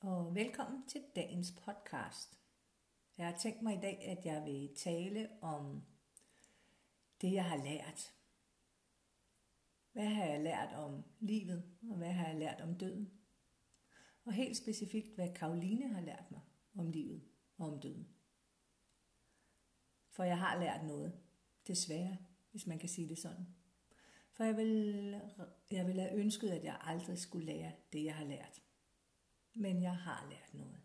og velkommen til dagens podcast. Jeg har tænkt mig i dag, at jeg vil tale om det, jeg har lært. Hvad har jeg lært om livet, og hvad har jeg lært om døden? Og helt specifikt, hvad Karoline har lært mig om livet og om døden. For jeg har lært noget, desværre, hvis man kan sige det sådan. For jeg vil, jeg vil have ønsket, at jeg aldrig skulle lære det, jeg har lært men jeg har lært noget.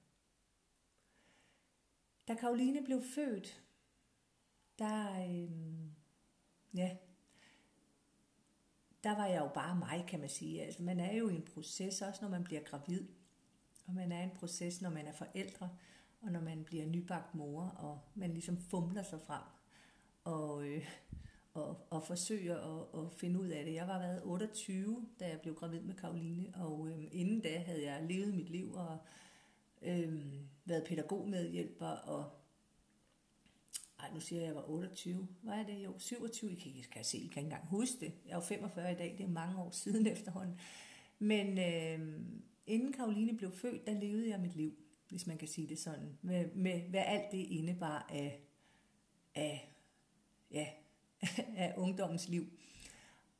Da Karoline blev født, der, øh, ja, der var jeg jo bare mig, kan man sige. Altså, man er jo i en proces, også når man bliver gravid. Og man er i en proces, når man er forældre, og når man bliver nybagt mor, og man ligesom fumler sig frem. Og, øh, og, og forsøge at, at finde ud af det. Jeg var været 28, da jeg blev gravid med Karoline, og øhm, inden da havde jeg levet mit liv og øhm, været pædagogmedhjælper, og ej, nu siger jeg, at jeg var 28. Hvad er det? Jo, 27. Jeg kan, jeg kan se, jeg kan ikke engang huske det. Jeg er jo 45 i dag, det er mange år siden efterhånden. Men øh, inden Karoline blev født, der levede jeg mit liv, hvis man kan sige det sådan. Med, med hvad alt det indebar af, af ja, af ungdommens liv.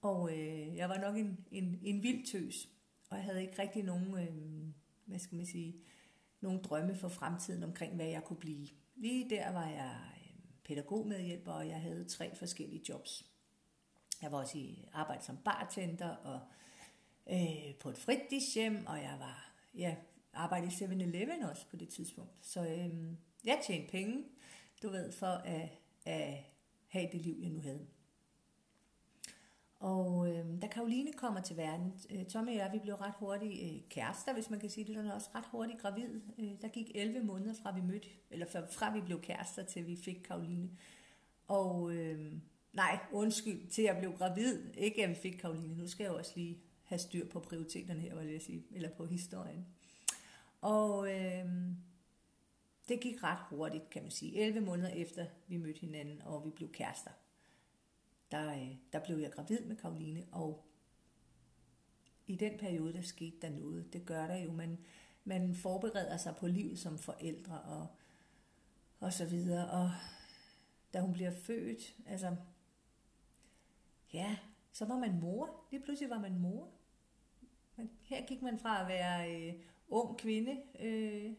Og øh, jeg var nok en, en, en vild tøs, og jeg havde ikke rigtig nogen, øh, hvad skal man sige, nogen drømme for fremtiden omkring, hvad jeg kunne blive. Lige der var jeg øh, pædagogmedhjælper, og jeg havde tre forskellige jobs. Jeg var også i arbejde som bartender, og øh, på et fritidshjem, og jeg var, ja, arbejdede i 7-Eleven også på det tidspunkt. Så øh, jeg tjente penge, du ved, for at, at have det liv, jeg nu havde. Og øh, da Karoline kommer til verden, øh, Tommy og jeg, vi blev ret hurtigt øh, kærester, hvis man kan sige det, og også ret hurtigt gravid. Øh, der gik 11 måneder fra vi mødte, eller fra, fra vi blev kærester til vi fik Karoline. Og øh, nej, undskyld, til jeg blev gravid, ikke at vi fik Karoline, nu skal jeg også lige have styr på prioriteterne her, vil jeg sige, eller på historien. Og øh, det gik ret hurtigt, kan man sige. 11 måneder efter vi mødte hinanden, og vi blev kærester, der, øh, der blev jeg gravid med Karoline, og i den periode, der skete der noget. Det gør der jo. Man, man forbereder sig på livet som forældre, og, og så videre. Og da hun bliver født, altså, ja, så var man mor. Lige pludselig var man mor. Men her gik man fra at være øh, ung kvinde, øh,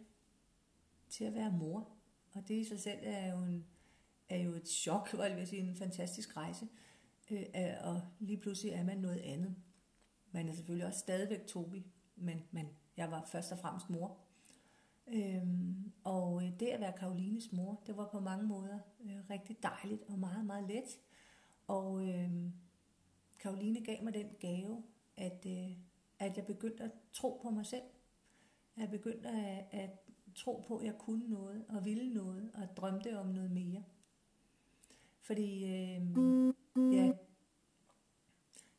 til at være mor. Og det i sig selv er jo, en, er jo et chok, og jeg vil sige, en fantastisk rejse. Øh, øh, og lige pludselig er man noget andet. Man er selvfølgelig også stadigvæk Tobi, men, men jeg var først og fremmest mor. Øhm, og øh, det at være Karolines mor, det var på mange måder øh, rigtig dejligt og meget, meget let. Og øhm, Karoline gav mig den gave, at, øh, at jeg begyndte at tro på mig selv. At jeg begyndte at, at tro på, at jeg kunne noget, og ville noget, og drømte om noget mere. Fordi, øh, ja,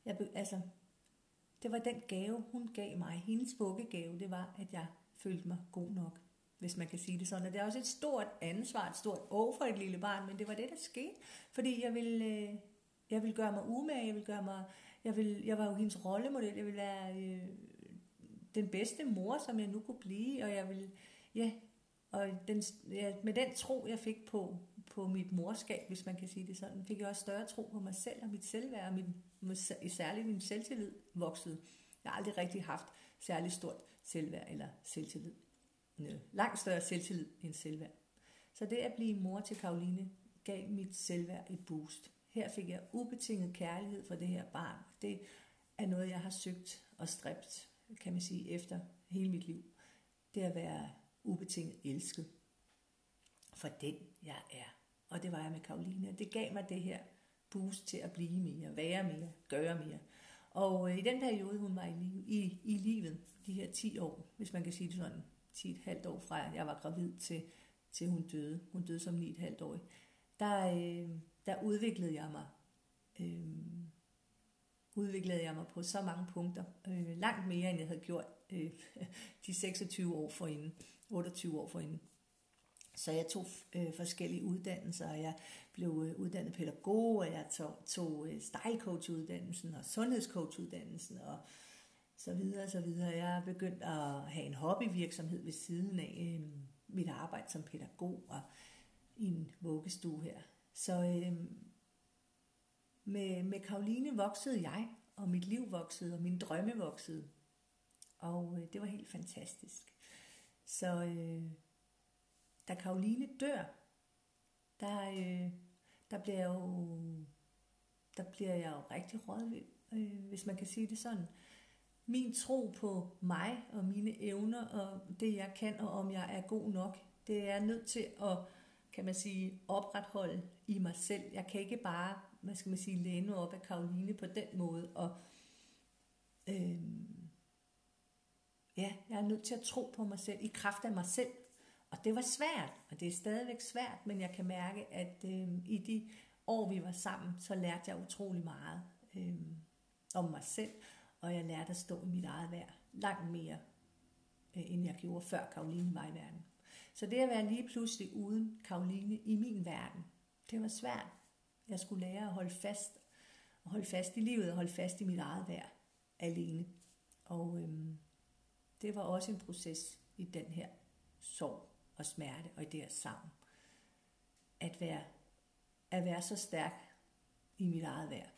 jeg, altså, det var den gave, hun gav mig. Hendes vuggegave, det var, at jeg følte mig god nok, hvis man kan sige det sådan. Og det er også et stort ansvar, et stort år for et lille barn, men det var det, der skete. Fordi jeg ville, øh, jeg ville gøre mig umage, jeg ville gøre mig, jeg, ville, jeg var jo hendes rollemodel, jeg ville være øh, den bedste mor, som jeg nu kunne blive, og jeg ville, ja, og den, ja, med den tro, jeg fik på, på mit morskab, hvis man kan sige det sådan, fik jeg også større tro på mig selv og mit selvværd, og min, særligt min selvtillid voksede. Jeg har aldrig rigtig haft særlig stort selvværd eller selvtillid. Øh, langt større selvtillid end selvværd. Så det at blive mor til Karoline gav mit selvværd et boost. Her fik jeg ubetinget kærlighed for det her barn. Det er noget, jeg har søgt og stræbt, kan man sige, efter hele mit liv. Det at være ubetinget elsket for den, jeg er. Og det var jeg med Karoline. Det gav mig det her boost til at blive mere, være mere, gøre mere. Og øh, i den periode, hun var i, liv, i, i livet, de her 10 år, hvis man kan sige det sådan, 10 et halvt år fra, at jeg var gravid til, til hun døde. Hun døde som 9 et halvt år. Der, øh, der udviklede jeg mig. Øh, udviklede jeg mig på så mange punkter. Øh, langt mere, end jeg havde gjort øh, de 26 år forinden. 28 år forinden. Så jeg tog øh, forskellige uddannelser, og jeg blev øh, uddannet pædagog, og jeg tog, tog øh, style coach uddannelsen og sundhedscoach uddannelsen og så videre, og så videre. Jeg er begyndt at have en hobbyvirksomhed ved siden af øh, mit arbejde som pædagog og i en vuggestue her. Så øh, med, med Karoline voksede jeg, og mit liv voksede, og min drømme voksede. Og øh, det var helt fantastisk. Så øh, da Karoline dør, der, øh, der bliver jeg jo der bliver jeg jo rigtig rådvild, øh, hvis man kan sige det sådan. Min tro på mig og mine evner og det jeg kan og om jeg er god nok, det er jeg nødt til at kan man sige, opretholde i mig selv. Jeg kan ikke bare, hvad skal man sige, læne op af Karoline på den måde. Og øh, ja, jeg er nødt til at tro på mig selv, i kraft af mig selv. Og det var svært, og det er stadigvæk svært, men jeg kan mærke, at øh, i de år, vi var sammen, så lærte jeg utrolig meget øh, om mig selv, og jeg lærte at stå i mit eget værd langt mere, øh, end jeg gjorde før Karoline var i verden. Så det at være lige pludselig uden Karoline i min verden, det var svært. Jeg skulle lære at holde fast, og holde fast i livet og holde fast i mit eget værd alene. Og øhm, det var også en proces i den her sorg og smerte og i det her savn. At være, at være så stærk i mit eget værd.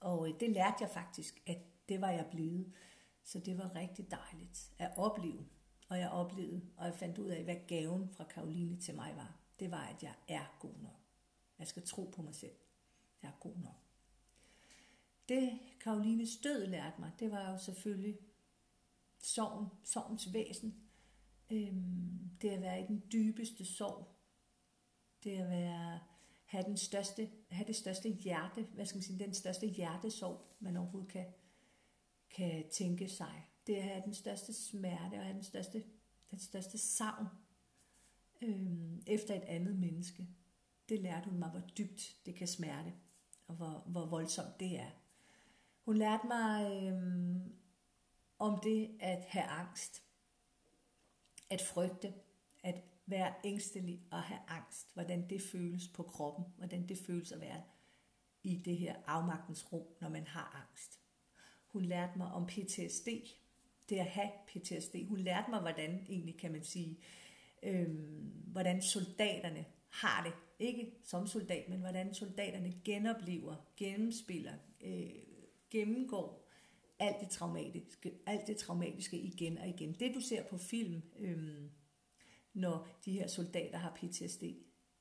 Og øh, det lærte jeg faktisk, at det var jeg blevet. Så det var rigtig dejligt at opleve. Og jeg oplevede, og jeg fandt ud af, hvad gaven fra Karoline til mig var. Det var, at jeg er god nok. Jeg skal tro på mig selv. Jeg er god nok. Det Karolines død lærte mig, det var jo selvfølgelig sorgen, sorgens væsen. Øhm, det at være i den dybeste sorg. Det at være, have, den største, have det største hjerte, hvad skal man sige, den største hjertesorg, man overhovedet kan, kan tænke sig. Det at have den største smerte og have den største, den største savn øhm, efter et andet menneske. Det lærte hun mig, hvor dybt det kan smerte, og hvor, hvor voldsomt det er. Hun lærte mig øhm, om det at have angst, at frygte, at være ængstelig og have angst, hvordan det føles på kroppen, hvordan det føles at være i det her afmagtens rum, når man har angst. Hun lærte mig om PTSD, det at have PTSD. Hun lærte mig, hvordan egentlig kan man sige, øhm, hvordan soldaterne har det. Ikke som soldat, men hvordan soldaterne genoplever, gennemspiller, øh, gennemgår alt det traumatiske, alt det traumatiske igen og igen. Det du ser på film, øhm, når de her soldater har PTSD,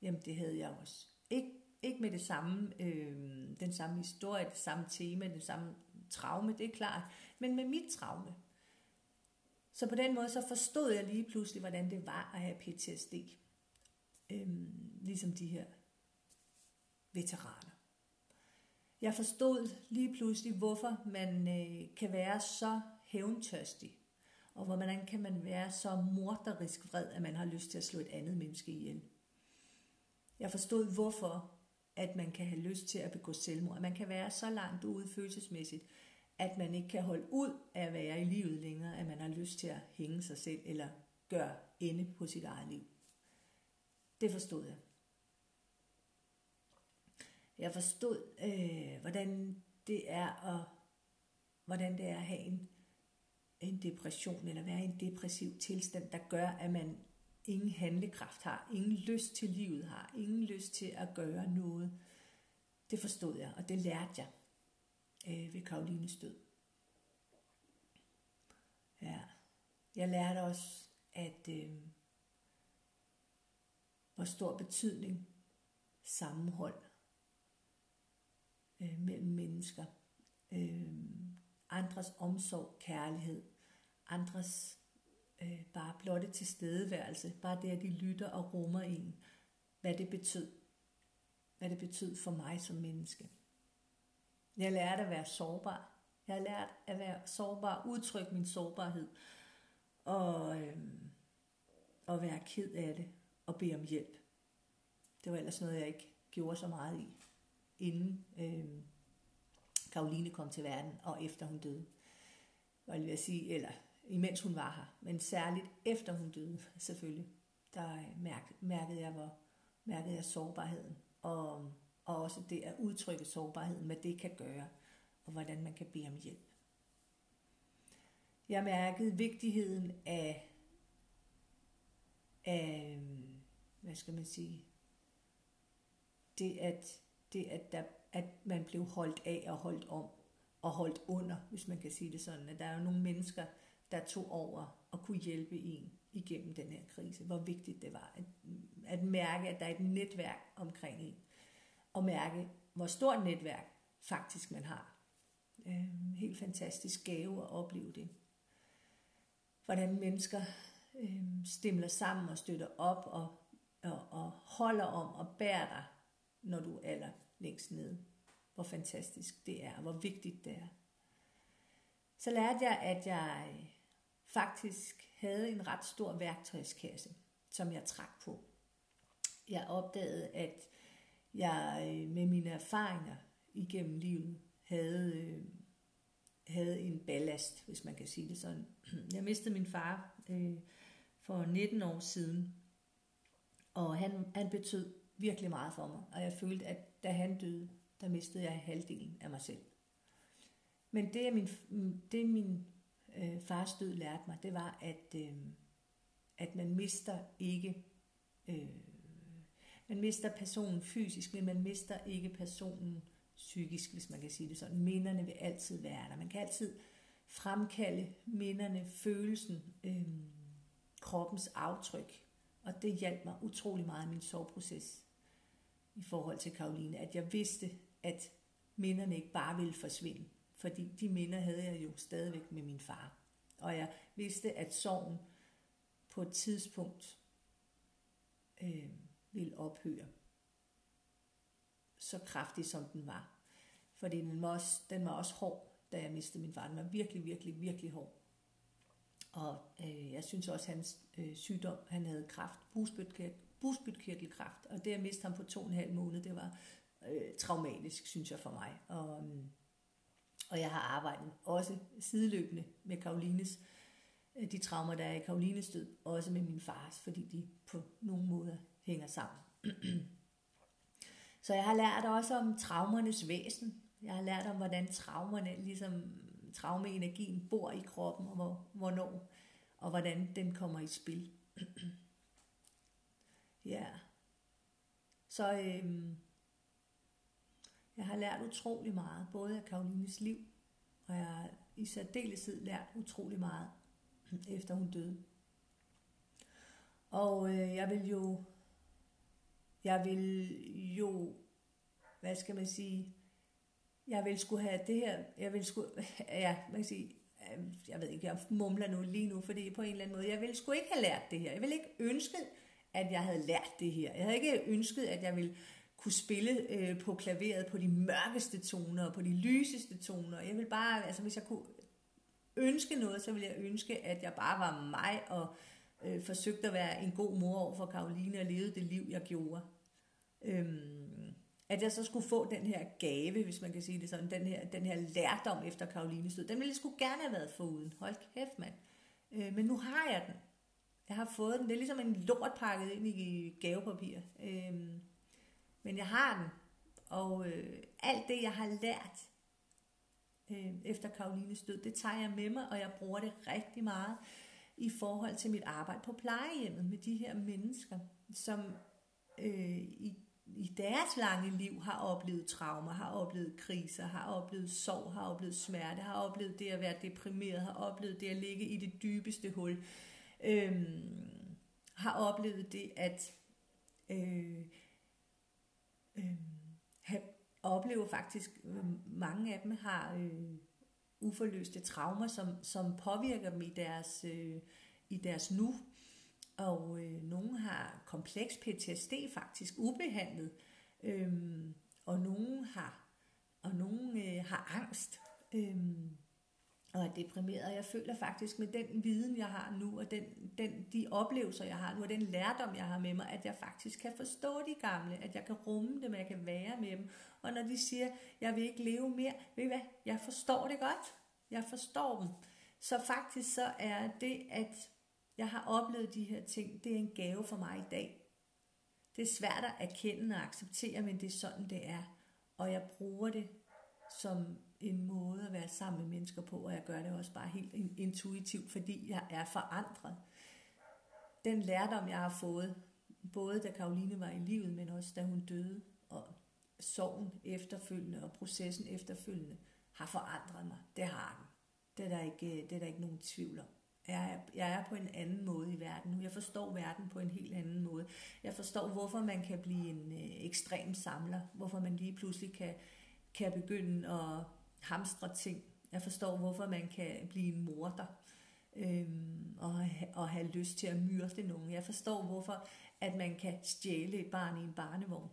jamen det havde jeg også. Ik- ikke med det samme, øhm, den samme historie, det samme tema, det samme traume, det er klart, men med mit traume. Så på den måde så forstod jeg lige pludselig, hvordan det var at have PTSD. Øhm, ligesom de her veteraner. Jeg forstod lige pludselig, hvorfor man øh, kan være så hævntørstig, og hvordan kan man være så morderisk vred, at man har lyst til at slå et andet menneske ihjel. Jeg forstod, hvorfor at man kan have lyst til at begå selvmord, at man kan være så langt ude følelsesmæssigt, at man ikke kan holde ud af at være i livet længere, at man har lyst til at hænge sig selv eller gøre ende på sit eget liv. Det forstod jeg. Jeg forstod, øh, hvordan det er at, hvordan det er at have en, en depression, eller være i en depressiv tilstand, der gør, at man ingen handlekraft har, ingen lyst til livet har, ingen lyst til at gøre noget. Det forstod jeg, og det lærte jeg øh, ved Karolines død. Ja. Jeg lærte også, at øh, hvor stor betydning sammenhold ønsker. mennesker, øh, andres omsorg, kærlighed, andres øh, bare blotte tilstedeværelse, bare det, at de lytter og rummer en, hvad det betød, hvad det betød for mig som menneske. Jeg lærte at være sårbar. Jeg har lært at være sårbar, udtrykke min sårbarhed, og, øh, og være ked af det, og bede om hjælp. Det var ellers noget, jeg ikke gjorde så meget i, inden øh, Karoline kom til verden, og efter hun døde. Var jeg sige, eller imens hun var her, men særligt efter hun døde, selvfølgelig, der øh, mærkede jeg, hvor mærkede jeg sårbarheden. Og og også det at udtrykke sårbarheden, hvad det kan gøre, og hvordan man kan bede om hjælp. Jeg mærkede vigtigheden af, af hvad skal man sige, det at, det at, der, at man blev holdt af og holdt om og holdt under, hvis man kan sige det sådan. At der er jo nogle mennesker, der tog over og kunne hjælpe en igennem den her krise. Hvor vigtigt det var at, at mærke, at der er et netværk omkring en. Og mærke, hvor stort netværk faktisk man har. Øh, helt fantastisk gave at opleve det. Hvordan mennesker øh, stemler sammen og støtter op og, og, og holder om og bærer dig, når du er aller længst nede. Hvor fantastisk det er, hvor vigtigt det er. Så lærte jeg, at jeg øh, faktisk havde en ret stor værktøjskasse, som jeg trak på. Jeg opdagede, at jeg øh, med mine erfaringer igennem livet havde, øh, havde en ballast, hvis man kan sige det sådan. Jeg mistede min far øh, for 19 år siden, og han, han betød virkelig meget for mig, og jeg følte, at da han døde, der mistede jeg halvdelen af mig selv. Men det, min, det min øh, fars død lærte mig, det var, at, øh, at man mister ikke, øh, man mister personen fysisk, men man mister ikke personen psykisk, hvis man kan sige det sådan. Minderne vil altid være der. Man kan altid fremkalde minderne, følelsen, øh, kroppens aftryk. Og det hjalp mig utrolig meget i min soveproces i forhold til Karoline, at jeg vidste, at minderne ikke bare ville forsvinde. Fordi de minder havde jeg jo stadigvæk med min far. Og jeg vidste, at sorgen på et tidspunkt øh, ville ophøre. Så kraftig som den var. Fordi den var, også, den var også hård, da jeg mistede min far. Den var virkelig, virkelig, virkelig hård. Og øh, jeg synes også, at hans øh, sygdom, han havde kraft, busbytkirtelkræft, og det at miste ham på to og en halv måned, det var øh, traumatisk, synes jeg for mig. Og, øhm, og jeg har arbejdet også sideløbende med Karolines, øh, de traumer, der er i Karolines død, også med min fars, fordi de på nogle måder hænger sammen. Så jeg har lært også om traumernes væsen. Jeg har lært om, hvordan traumerne, ligesom traumeenergien, bor i kroppen, og hvor, hvornår, og hvordan den kommer i spil. ja. Så øhm, jeg har lært utrolig meget, både af Karolines liv, og jeg har i særdeleshed lært utrolig meget, efter hun døde. Og øh, jeg vil jo, jeg vil jo, hvad skal man sige, jeg vil skulle have det her, jeg vil skulle, ja, man kan sige, øh, jeg ved ikke, jeg mumler nu lige nu, fordi på en eller anden måde, jeg ville sgu ikke have lært det her. Jeg ville ikke ønske, at jeg havde lært det her. Jeg havde ikke ønsket, at jeg ville kunne spille øh, på klaveret på de mørkeste toner og på de lyseste toner. Jeg vil bare, altså hvis jeg kunne ønske noget, så ville jeg ønske, at jeg bare var mig og øh, forsøgte at være en god mor over for Karoline og leve det liv, jeg gjorde. Øhm, at jeg så skulle få den her gave, hvis man kan sige det sådan, den her, den her lærdom efter Karolines død, den ville jeg sgu gerne have været foruden. Hold kæft, mand. Øh, men nu har jeg den. Jeg har fået den. Det er ligesom en lort pakket ind i gavepapir. Øhm, men jeg har den. Og øh, alt det, jeg har lært øh, efter Karolines død, det tager jeg med mig, og jeg bruger det rigtig meget i forhold til mit arbejde på plejehjemmet med de her mennesker, som øh, i, i deres lange liv har oplevet traumer, har oplevet kriser, har oplevet sorg, har oplevet smerte, har oplevet det at være deprimeret, har oplevet det at ligge i det dybeste hul, øh, har oplevet det at øh, øh, have, oplever faktisk, øh, mange af dem har øh, uforløste traumer, som, som påvirker dem i deres, øh, i deres nu. Og øh, nogle har kompleks PTSD faktisk ubehandlet, øh, og nogle har og nogle øh, har angst. Øh, og er deprimeret. Jeg føler faktisk med den viden, jeg har nu, og den, den, de oplevelser, jeg har nu, og den lærdom, jeg har med mig, at jeg faktisk kan forstå de gamle, at jeg kan rumme dem, at jeg kan være med dem. Og når de siger, jeg vil ikke leve mere, ved I hvad, jeg forstår det godt. Jeg forstår dem. Så faktisk så er det, at jeg har oplevet de her ting, det er en gave for mig i dag. Det er svært at erkende og acceptere, men det er sådan, det er. Og jeg bruger det som en måde at være sammen med mennesker på, og jeg gør det også bare helt intuitivt, fordi jeg er forandret. Den lærdom, jeg har fået, både da Karoline var i livet, men også da hun døde, og sorgen efterfølgende og processen efterfølgende, har forandret mig. Det har den. Det er der ikke, det er der ikke nogen tvivl om. Jeg er, jeg er på en anden måde i verden nu. Jeg forstår verden på en helt anden måde. Jeg forstår, hvorfor man kan blive en øh, ekstrem samler. Hvorfor man lige pludselig kan, kan begynde at hamstre ting. Jeg forstår, hvorfor man kan blive en morder øhm, og, og have lyst til at myrde nogen. Jeg forstår, hvorfor at man kan stjæle et barn i en barnevogn.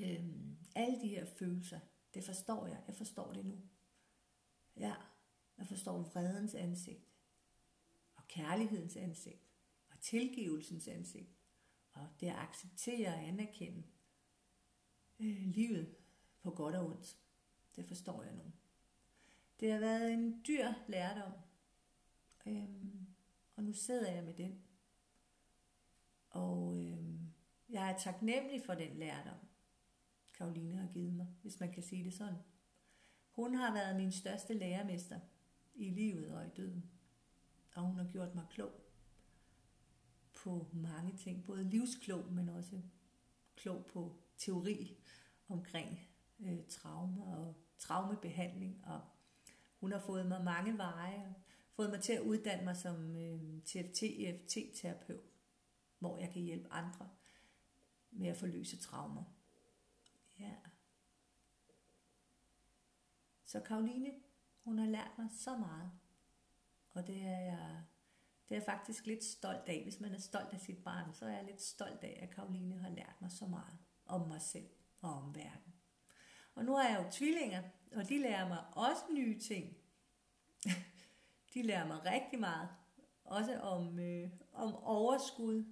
Øhm, alle de her følelser, det forstår jeg. Jeg forstår det nu. Ja, jeg forstår vredens ansigt, og kærlighedens ansigt, og tilgivelsens ansigt, og det at acceptere og anerkende øh, livet på godt og ondt. Det forstår jeg nu. Det har været en dyr lærdom, øhm, og nu sidder jeg med den. Og øhm, jeg er taknemmelig for den lærdom, Karoline har givet mig, hvis man kan sige det sådan. Hun har været min største lærermester i livet og i døden. Og hun har gjort mig klog på mange ting. Både livsklog, men også klog på teori omkring øh, traumer og traumebehandling. Og hun har fået mig mange veje. Fået mig til at uddanne mig som øh, TFT-EFT-terapeut, hvor jeg kan hjælpe andre med at forløse traumer. Ja. Så Karoline, hun har lært mig så meget. Og det er jeg, det er jeg faktisk lidt stolt af. Hvis man er stolt af sit barn, så er jeg lidt stolt af, at Karoline har lært mig så meget om mig selv og om verden. Og nu har jeg jo tvillinger, og de lærer mig også nye ting. de lærer mig rigtig meget. Også om, øh, om overskud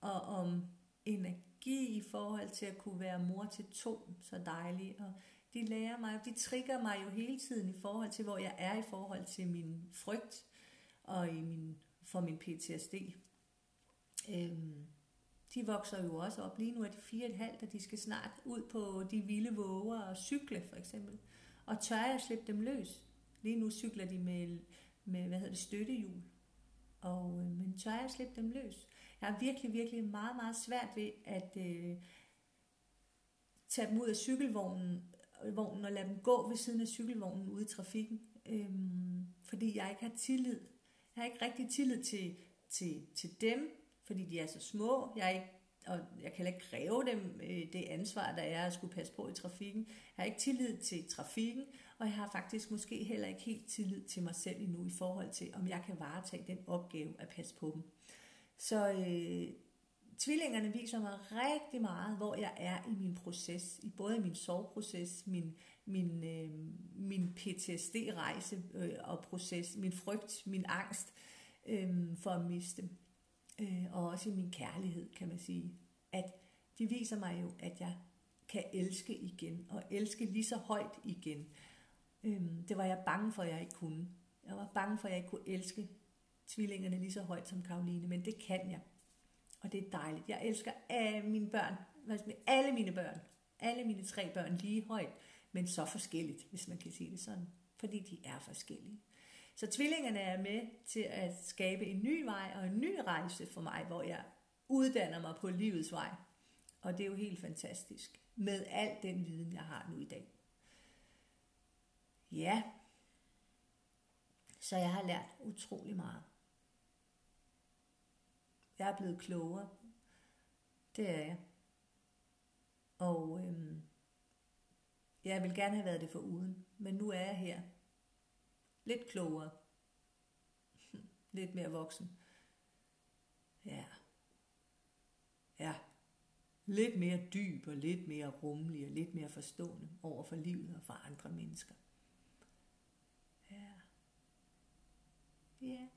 og om energi i forhold til at kunne være mor til to. Så dejligt. Og de lærer mig, de trigger mig jo hele tiden i forhold til, hvor jeg er i forhold til min frygt og i min, for min PTSD. Øhm, de vokser jo også op. Lige nu er de fire et halvt, og de skal snart ud på de vilde våger og cykle for eksempel. Og tør jeg slippe dem løs? Lige nu cykler de med, med hvad hedder det, støttehjul. Og, øh, men tør jeg slippe dem løs? Jeg har virkelig, virkelig meget, meget svært ved at øh, tage dem ud af cykelvognen vognen og lade dem gå ved siden af cykelvognen ude i trafikken. Øhm, fordi jeg ikke har tillid. Jeg har ikke rigtig tillid til, til, til dem, fordi de er så små. Jeg er ikke, og jeg kan ikke kræve dem øh, det ansvar, der er at skulle passe på i trafikken. Jeg har ikke tillid til trafikken, og jeg har faktisk måske heller ikke helt tillid til mig selv endnu i forhold til, om jeg kan varetage den opgave at passe på dem. Så øh, tvillingerne viser mig rigtig meget, hvor jeg er i min proces, i både min soveproces, min, min, øh, min PTSD-rejse øh, og proces, min frygt, min angst øh, for at miste, øh, og også i min kærlighed, kan man sige. At de viser mig jo, at jeg kan elske igen, og elske lige så højt igen. Øh, det var jeg bange for, at jeg ikke kunne. Jeg var bange for, at jeg ikke kunne elske tvillingerne lige så højt som Karoline, men det kan jeg. Og det er dejligt. Jeg elsker alle mine børn, alle mine børn, alle mine tre børn lige højt, men så forskelligt, hvis man kan sige det sådan. Fordi de er forskellige. Så tvillingerne er med til at skabe en ny vej og en ny rejse for mig, hvor jeg uddanner mig på livets vej. Og det er jo helt fantastisk med al den viden, jeg har nu i dag. Ja, så jeg har lært utrolig meget. Jeg er blevet klogere. Det er jeg. Og øhm, jeg vil gerne have været det for uden, men nu er jeg her. Lidt klogere. Lidt mere voksen. Ja. Ja. Lidt mere dyb og lidt mere rummelig og lidt mere forstående over for livet og for andre mennesker. Ja. Ja.